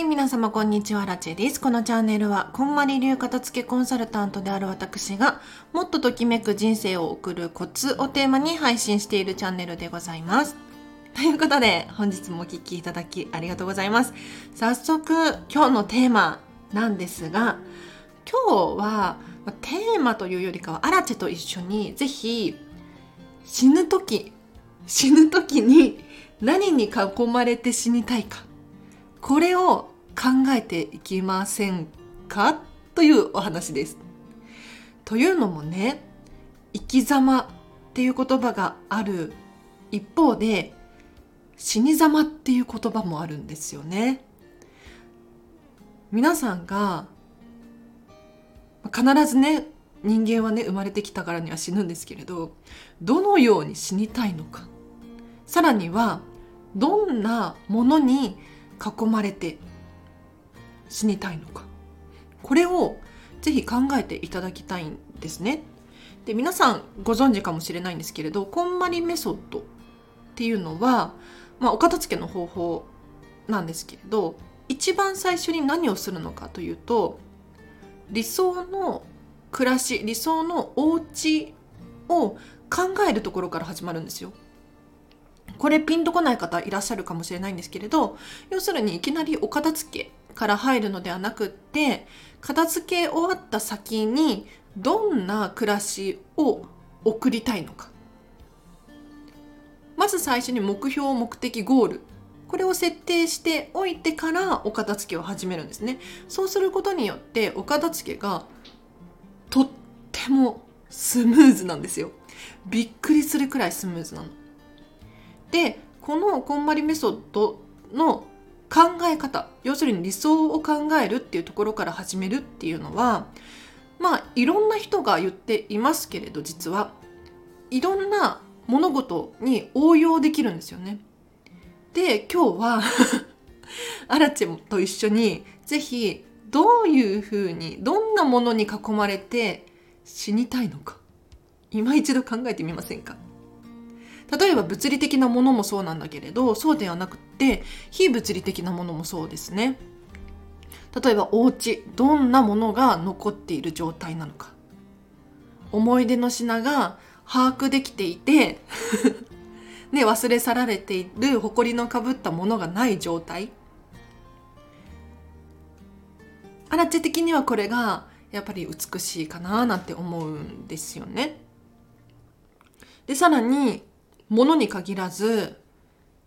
い、皆様こんにちは、ラチェです。このチャンネルは、こんまり流片付けコンサルタントである私が、もっとときめく人生を送るコツをテーマに配信しているチャンネルでございます。ということで、本日もお聴きいただきありがとうございます。早速、今日のテーマなんですが、今日は、テーマというよりかは、アラチェと一緒に、ぜひ、死ぬ時、死ぬ時に何に囲まれて死にたいかこれを考えていきませんか？というお話です。というのもね生き様っていう言葉がある一方で死に様っていう言葉もあるんですよね。皆さんが必ずね人間はね生まれてきたからには死ぬんですけれどどのように死にたいのかさらにはどんなものに囲まれて死にたいのかこれをぜひ考えていただきたいんですね。で皆さんご存知かもしれないんですけれどこんまりメソッドっていうのは、まあ、お片付けの方法なんですけれど一番最初に何をするのかというと理想の暮らし理想のお家を考えるところから始まるんですよ。これピンとこない方いらっしゃるかもしれないんですけれど要するにいきなりお片付けから入るのではなくって片付け終わった先にどんな暮らしを送りたいのか。まず最初に目標目的ゴール。これを設定しておいてからお片付けを始めるんですね。そうすることによってお片付けがとってもスムーズなんですよ。びっくりするくらいスムーズなの。でこのこんまりメソッドの考え方要するに理想を考えるっていうところから始めるっていうのはまあいろんな人が言っていますけれど実はいろんな物事に応用できるんですよね。で今日は アラチェと一緒にぜひどういうふうにどんなものに囲まれて死にたいのか今一度考えてみませんか？例えば物理的なものもそうなんだけれどそうではなくて非物理的なものもそうですね。例えばお家どんなものが残っている状態なのか。思い出の品が把握できていて ね、忘れ去られている埃のかぶったものがない状態。アラチェ的にはこれがやっぱり美しいかななんて思うんですよね。でさらに物に限らず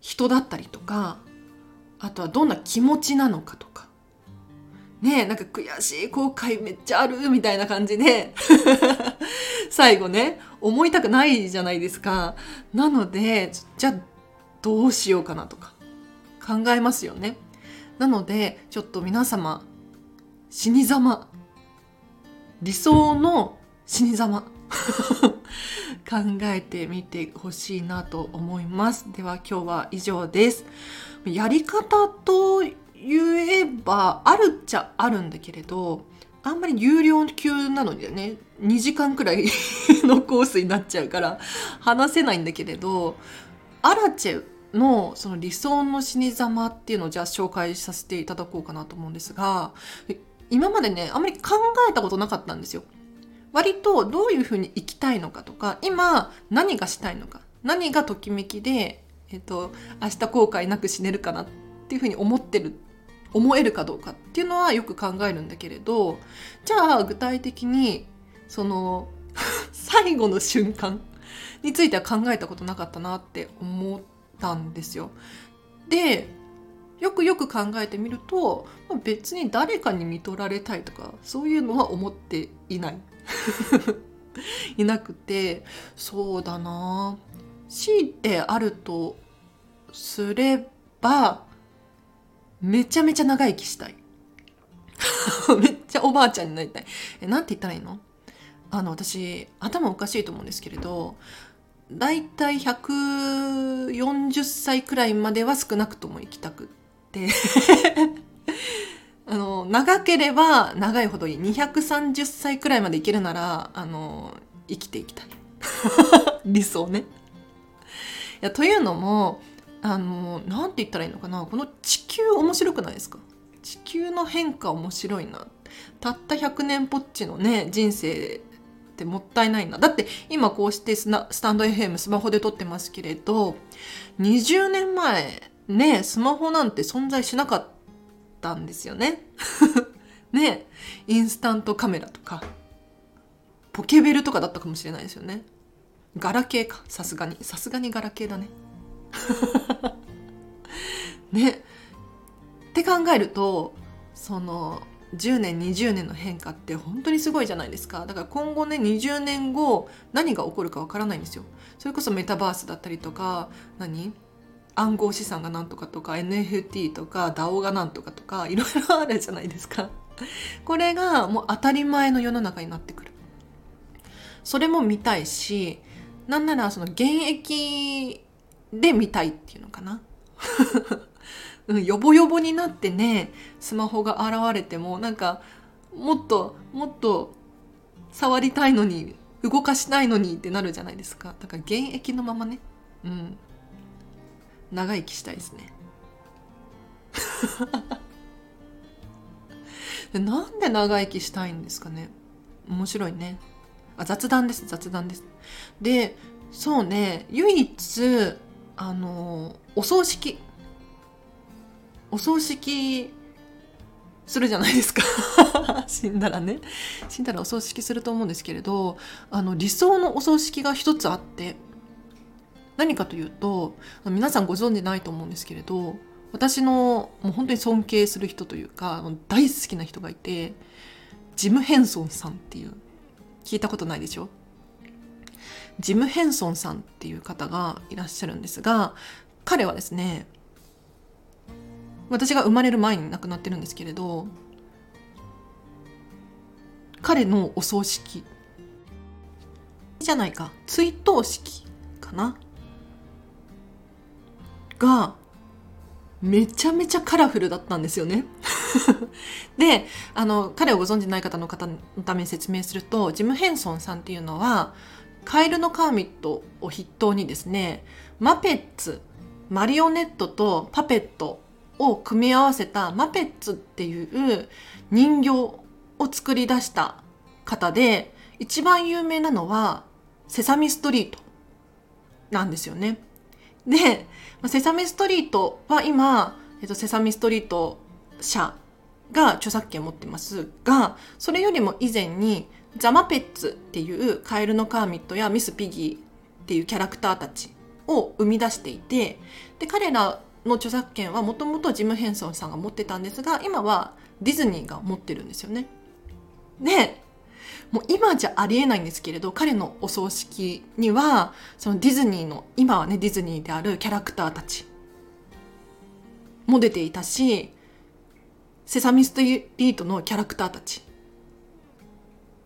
人だったりとかあとはどんな気持ちなのかとか。ねえなんか悔しい後悔めっちゃあるみたいな感じで 最後ね思いたくないじゃないですか。なのでじゃあどうしようかなとか考えますよね。なのでちょっと皆様死に様。理想の死に様。考えてみてほしいなと思いますでは今日は以上ですやり方と言えばあるっちゃあるんだけれどあんまり有料級なのでね2時間くらい のコースになっちゃうから話せないんだけれどアラチェのその理想の死に様っていうのをじゃあ紹介させていただこうかなと思うんですが今までねあんまり考えたことなかったんですよ。割とどういうふうに生きたいのかとか今何がしたいのか何がときめきで、えっと、明日後悔なく死ねるかなっていうふうに思ってる思えるかどうかっていうのはよく考えるんだけれどじゃあ具体的にその 最後の瞬間については考えたことなかったなって思ったんですよ。でよくよく考えてみると別に誰かに見とられたいとかそういうのは思っていない。いなくてそうだな。強いてあるとすればめちゃめちゃ長生きしたい。めっちゃおばあちゃんになりたい。えなんて言ったらいいの？あの私頭おかしいと思うんですけれどだいたい140歳くらいまでは少なくとも生きたくって。あの長ければ長いほどいい。230歳くらいまで生きるならあの生きていきたい。理想ね。いやというのもあのなんて言ったらいいのかな。この地球面白くないですか？地球の変化面白いな。たった100年ぽっちのね人生ってもったいないな。だって今こうしてススタンド FM スマホで撮ってますけれど20年前ねスマホなんて存在しなかった。たんですよね。ね。インスタントカメラとかポケベルとかだったかもしれないですよね。ガラケーか。さすがに。さすがにガラケーだね。ね。って考えるとその10年20年の変化って本当にすごいじゃないですか。だから今後ね20年後何が起こるかわからないんですよ。それこそメタバースだったりとか何？暗号資産がなんとかとか NFT とか DAO がなんとかとかいろいろあるじゃないですか。これがもう当たり前の世の中になってくる。それも見たいしなんならその現役で見たいっていうのかな。うん、ヨボヨボになってねスマホが現れてもなんかもっともっと触りたいのに動かしたいのにってなるじゃないですか。だから現役のままね。うん。長生きしたいですね。なんで長生きしたいんですかね。面白いね。あ雑談です。雑談です。でそうね。唯一あのお葬式。お葬式するじゃないですか。死んだらね。死んだらお葬式すると思うんですけれどあの理想のお葬式が一つあって。何かというと皆さんご存知ないと思うんですけれど私のもう本当に尊敬する人というか大好きな人がいてジム・ヘンソンさんっていう聞いたことないでしょ？ジム・ヘンソンさんっていう方がいらっしゃるんですが彼はですね私が生まれる前に亡くなってるんですけれど彼のお葬式じゃないか追悼式かな？がめちゃめちゃカラフルだったんですよね であの彼をご存じない方の方のために説明するとジム・ヘンソンさんっていうのはカエルのカーミットを筆頭にですねマペッツマリオネットとパペットを組み合わせたマペッツっていう人形を作り出した方で一番有名なのはセサミストリートなんですよね。で、セサミストリートは今、えっと、セサミストリート社が著作権を持ってますが、それよりも以前にザ・マペッツっていうカエルのカーミットやミス・ピギーっていうキャラクターたちを生み出していて、で、彼らの著作権はもともとジム・ヘンソンさんが持ってたんですが今はディズニーが持ってるんですよね。でもう今じゃありえないんですけれど彼のお葬式にはそのディズニーの今はねディズニーであるキャラクターたちも出ていたしセサミストリートのキャラクターたち。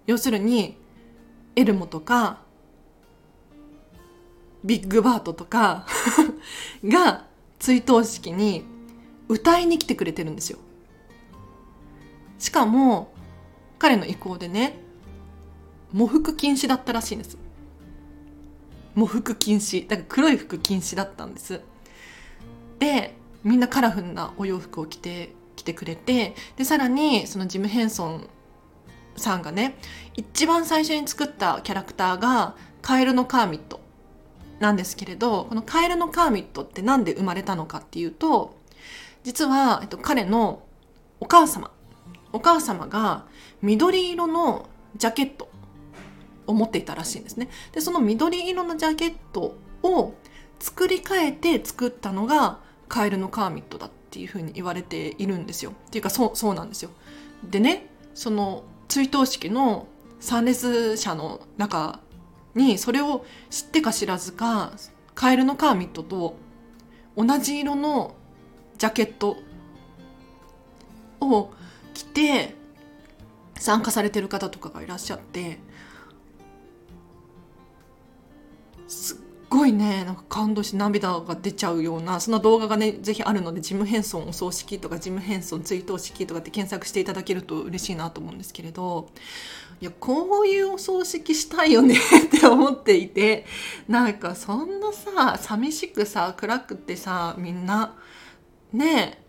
要するにエルモとかビッグバートとか が追悼式に歌いに来てくれてるんですよ。しかも彼の意向でね喪服禁止だったらしいんです。喪服禁止。だから黒い服禁止だったんです。でみんなカラフルなお洋服を着て来てくれてでさらにそのジム・ヘンソンさんがね一番最初に作ったキャラクターがカエルのカーミットなんですけれどこのカエルのカーミットって何で生まれたのかっていうと実は、えっと、彼のお母様。お母様が緑色のジャケットを持っていたらしいんですね。でその緑色のジャケットを作り変えて作ったのがカエルのカーミットだっていうふうに言われているんですよ。っていうかそうそうなんですよ。でねその追悼式の参列者の中にそれを知ってか知らずかカエルのカーミットと同じ色のジャケットを着て参加されてる方とかがいらっしゃってすっごいねなんか感動して涙が出ちゃうようなそんな動画がねぜひあるのでジム・ヘンソンお葬式とかジム・ヘンソン追悼式とかって検索していただけると嬉しいなと思うんですけれどいやこういうお葬式したいよねって思っていてなんかそんなさ寂しくさ暗くてさみんなねえ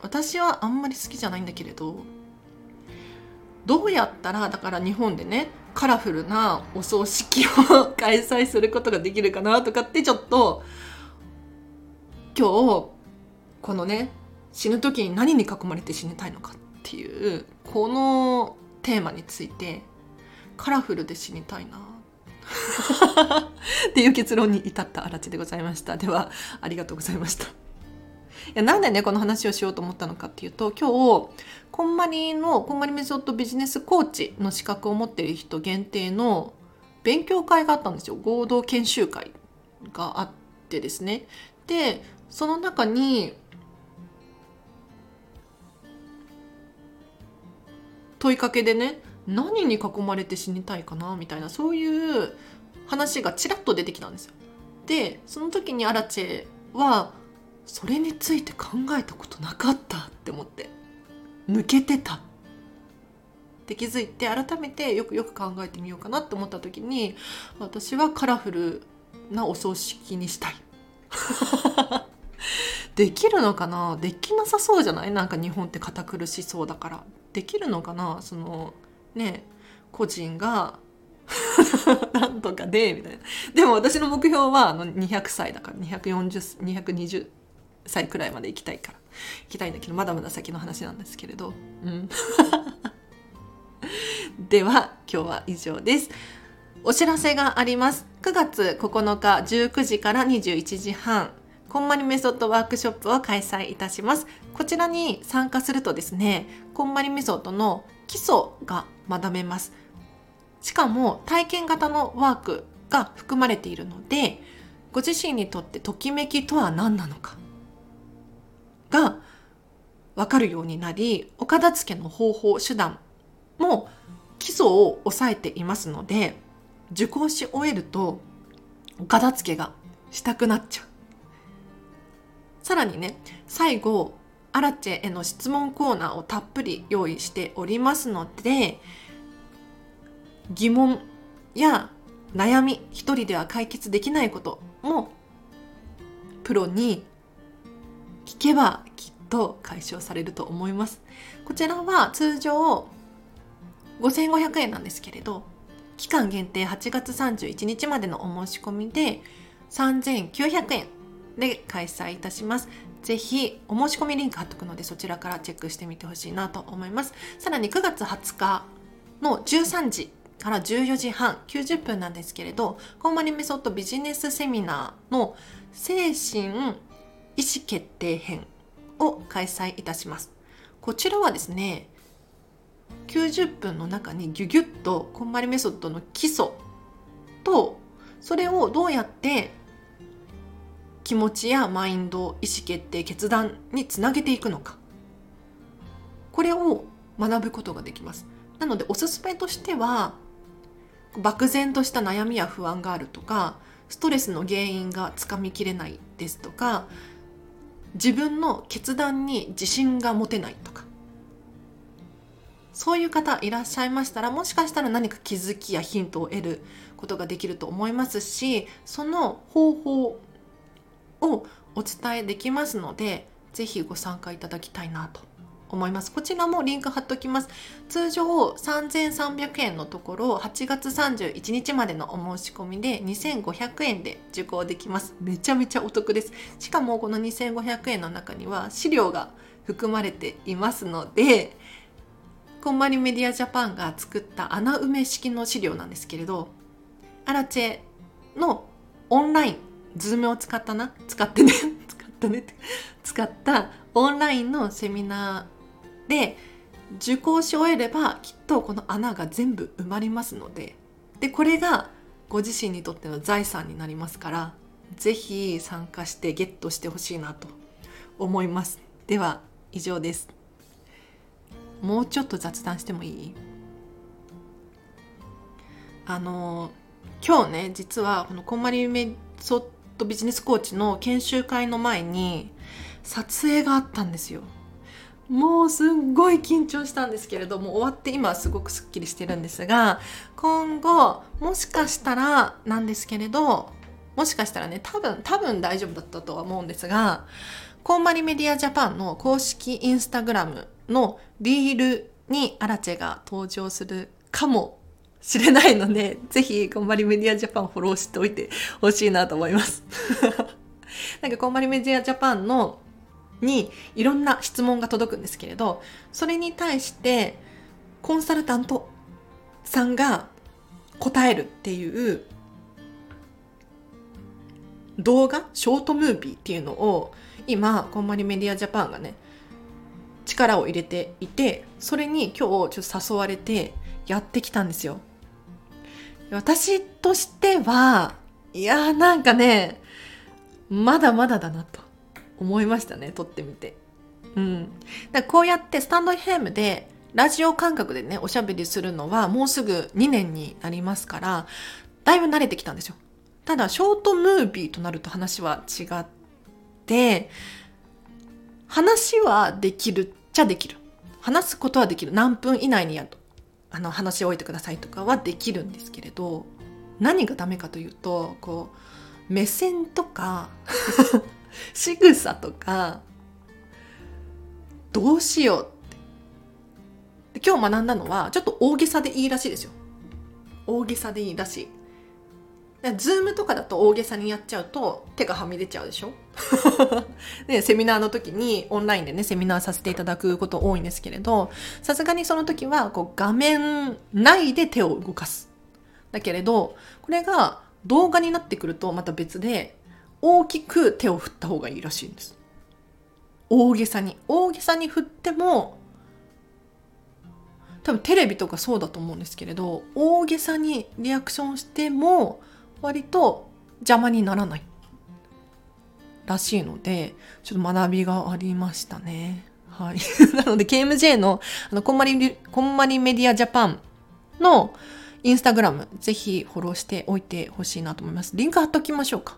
私はあんまり好きじゃないんだけれどどうやったらだから日本でねカラフルなお葬式を開催することができるかなとかってちょっと今日このね死ぬ時に何に囲まれて死にたいのかっていうこのテーマについてカラフルで死にたいな。っていう結論に至ったあらちでございました。ではありがとうございました。やなんでねこの話をしようと思ったのかっていうと今日こんまりのこんまりメソッドビジネスコーチの資格を持ってる人限定の勉強会があったんですよ合同研修会があってですねでその中に問いかけでね何に囲まれて死にたいかなみたいなそういう話がちらっと出てきたんですよ。でその時にアラチェはそれについて考えたことなかったって思って抜けてた。って気づいて改めてよくよく考えてみようかなって思った時に私はカラフルなお葬式にしたい。できるのかな？できなさそうじゃない？なんか日本って堅苦しそうだから。できるのかな？そのね個人が なんとかでみたいな。でも私の目標はあの200歳だから。240220歳くらいまで行きたいから。行きたいんだけどまだまだ先の話なんですけれど。うん。では今日は以上です。お知らせがあります。9月9日19時から21時半。こんまりメソッドワークショップを開催いたします。こちらに参加するとですね、こんまりメソッドの基礎が学べます。しかも体験型のワークが含まれているので、ご自身にとってときめきとは何なのか。がわかるようになり、お片付けの方法、手段も基礎を押さえていますので、受講し終えるとお片付けがしたくなっちゃう。さらにね最後アラチェへの質問コーナーをたっぷり用意しておりますので疑問や悩み一人では解決できないこともプロに聞けばきっと解消されると思いますこちらは通常5500円なんですけれど期間限定8月31日までのお申し込みで3900円で開催いたします。ぜひお申し込みリンク貼っとくのでそちらからチェックしてみてほしいなと思います。さらに9月20日の13時から14時半90分なんですけれどコンマリメソッドビジネスセミナーの精神意思決定編を開催いたします。こちらはですね90分の中にギュギュッとこんまりメソッドの基礎とそれをどうやって気持ちやマインド意思決定決断につなげていくのかこれを学ぶことができますなのでおすすめとしては漠然とした悩みや不安があるとかストレスの原因がつかみきれないですとか自分の決断に自信が持てないとか。そういう方いらっしゃいましたらもしかしたら何か気づきやヒントを得ることができると思いますしその方法をお伝えできますので是非ご参加いただきたいなと思います。こちらもリンク貼っときます。通常3300円のところ8月31日までのお申し込みで2500円で受講できます。めちゃめちゃお得です。しかもこの2500円の中には資料が含まれていますのでこんまりメディアジャパンが作った穴埋め式の資料なんですけれどアラチェのオンラインズームを使ったな？使ってね？使ったねって。使ったオンラインのセミナーで受講し終えればきっとこの穴が全部埋まりますので。でこれがご自身にとっての財産になりますから是非参加してゲットしてほしいなと思います。では以上です。もうちょっと雑談してもいい？あの今日ね実はこのこんまりメソッとビジネスコーチの研修会の前に撮影があったんですよ。もうすっごい緊張したんですけれども終わって今すごくすっきりしてるんですが今後もしかしたらなんですけれどもしかしたらね多分多分大丈夫だったとは思うんですがこんまりメディアジャパンの公式インスタグラムのリールにアラチェが登場するかもしれないので、ぜひ、こんまりメディアジャパンフォローしておいてほしいなと思います。なんか、こんまりメディアジャパンの、にいろんな質問が届くんですけれど、それに対して、コンサルタントさんが答えるっていう動画ショートムービーっていうのを今こんまりメディアジャパンがね力を入れていてそれに今日ちょっと誘われてやってきたんですよ。私としてはいやーなんかねまだまだだなと。思いましたね撮ってみて。うん。だこうやってスタンド FM でラジオ感覚でねおしゃべりするのはもうすぐ2年になりますからだいぶ慣れてきたんですよ。ただショートムービーとなると話は違って話はできるっちゃできる。話すことはできる。何分以内にやるとあの話し終えてくださいとかはできるんですけれど何がダメかというとこう目線とか仕草とかどうしようって。今日学んだのはちょっと大げさでいいらしいですよ。大げさでいいらしい。ズームとかだと大げさにやっちゃうと手がはみ出ちゃうでしょ？でセミナーの時にオンラインでねセミナーさせていただくこと多いんですけれどさすがにその時はこう画面内で手を動かす。だけれどこれが動画になってくるとまた別で大きく手を振った方がいいらしいんです大げさに大げさに振っても多分テレビとかそうだと思うんですけれど大げさにリアクションしても割と邪魔にならないらしいので、ちょっと学びがありましたね。はい。なので、KMJ の、あの、こんまり、こんまりメディアジャパンのインスタグラム、ぜひフォローしておいてほしいなと思います。リンク貼っときましょうか。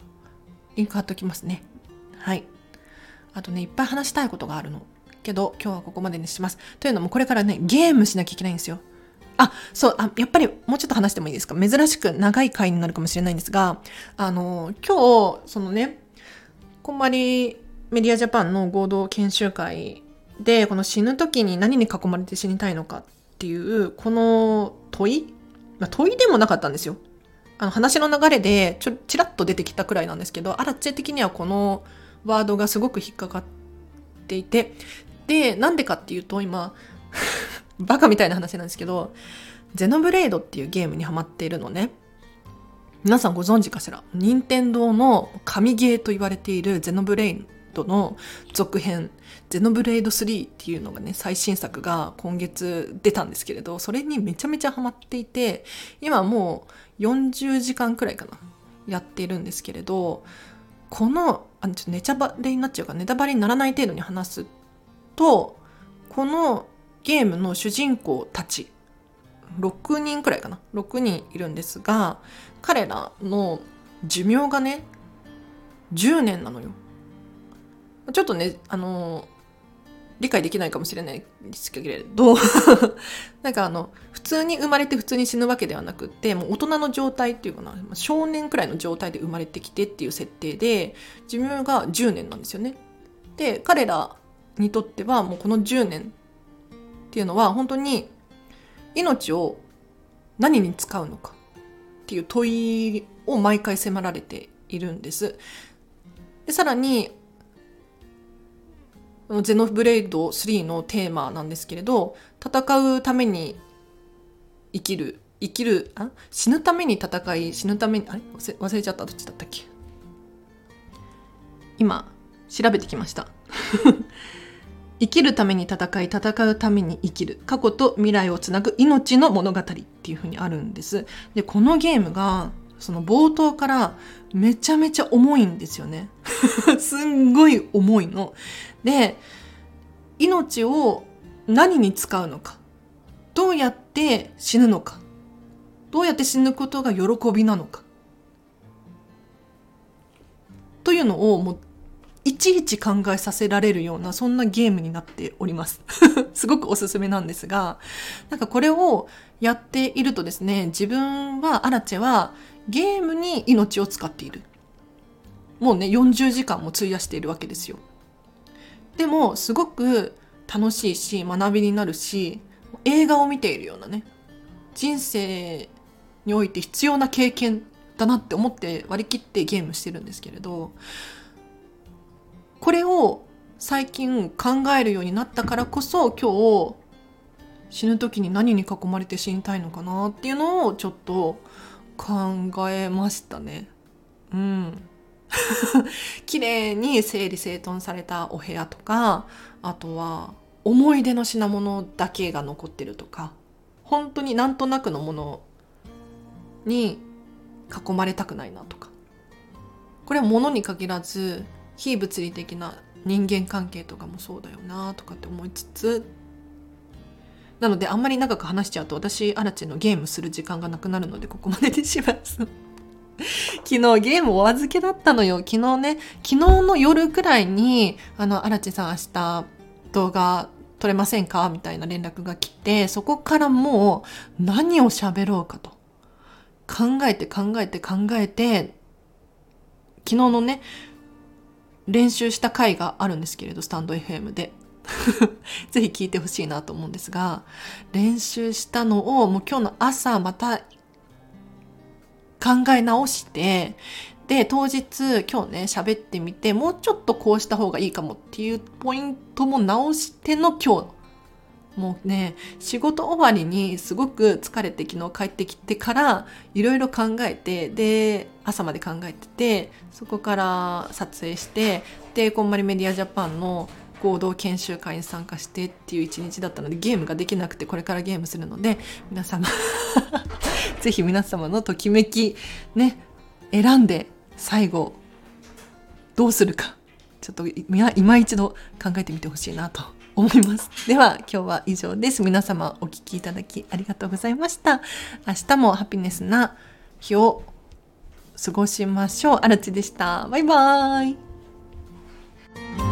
リンク貼っときますね。はい。あとね、いっぱい話したいことがあるの。けど、今日はここまでにします。というのも、これからね、ゲームしなきゃいけないんですよ。あ、そう、あ、やっぱりもうちょっと話してもいいですか？珍しく長い回になるかもしれないんですが、あの、今日、そのね、こんまりメディアジャパンの合同研修会で、この死ぬ時に何に囲まれて死にたいのかっていう、この問い、まあ、問いでもなかったんですよ。あの話の流れでちょちらっと出てきたくらいなんですけど、アラッチェ的にはこのワードがすごく引っかかっていて、で、なんでかっていうと今 バカみたいな話なんですけど、ゼノブレイドっていうゲームにハマっているのね。皆さんご存知かしら？任天堂の神ゲーと言われているゼノブレイドの続編、ゼノブレイド3っていうのがね、最新作が今月出たんですけれど、それにめちゃめちゃハマっていて、今もう40時間くらいかな、やってるんですけれど、この、あちょっとネタバレになっちゃうから、ネタバレにならない程度に話すと、このゲームの主人公たち6人くらいかな6人いるんですが彼らの寿命がね10年なのよ。ちょっとねあの理解できないかもしれないですけれど なんかあの普通に生まれて普通に死ぬわけではなくってもう大人の状態っていうかな少年くらいの状態で生まれてきてっていう設定で寿命が10年なんですよねで彼らにとってはもうこの10年っていうのは本当に命を何に使うのかっていう問いを毎回迫られているんです。でさらにゼノブレイド3のテーマなんですけれど戦うために生きる生きるあ？死ぬために戦い死ぬためにあれ？忘れ忘れちゃった。どっちだったっけ？今調べてきました。生きるために戦い戦うために生きる。過去と未来をつなぐ命の物語っていう風にあるんです。でこのゲームがその冒頭からめちゃめちゃ重いんですよね。すんごい重いの。で命を何に使うのか。どうやって死ぬのか。どうやって死ぬことが喜びなのか。というのをもういちいち考えさせられるようなそんなゲームになっております。すごくおすすめなんですがなんかこれをやっているとですね自分はアラチェはゲームに命を使っている。もうね40時間も費やしているわけですよ。でもすごく楽しいし学びになるし映画を見ているようなね人生において必要な経験だなって思って割り切ってゲームしてるんですけれどこれを最近考えるようになったからこそ今日死ぬ時に何に囲まれて死にたいのかなっていうのをちょっと考えましたね。うん。綺麗に整理整頓されたお部屋とかあとは思い出の品物だけが残ってるとか本当になんとなくのものに囲まれたくないなとかこれは物に限らず非物理的な人間関係とかもそうだよなとかって思いつつなのであんまり長く話しちゃうと私アラチェのゲームする時間がなくなるのでここまでにします。昨日ゲームお預けだったのよ。昨日ね昨日の夜くらいにあのアラチェさん明日動画撮れませんか？みたいな連絡が来てそこからもう何を喋ろうかと。考えて考えて考えて昨日のね練習した回があるんですけれどスタンド FM で。ぜひ聞いてほしいなと思うんですが練習したのをもう今日の朝また考え直してで当日今日ね喋ってみてもうちょっとこうした方がいいかもっていうポイントも直しての今日もうね仕事終わりにすごく疲れて昨日帰ってきてからいろいろ考えてで朝まで考えててそこから撮影してでこんまりメディアジャパンの合同研修会に参加してっていう一日だったのでゲームができなくてこれからゲームするので皆様 ぜひ皆様のときめきね選んで最後どうするかちょっと今一度考えてみてほしいなと思います。では今日は以上です。皆様お聴きいただきありがとうございました。明日もハピネスな日を過ごしましょう。あらちでした。バイバーイ。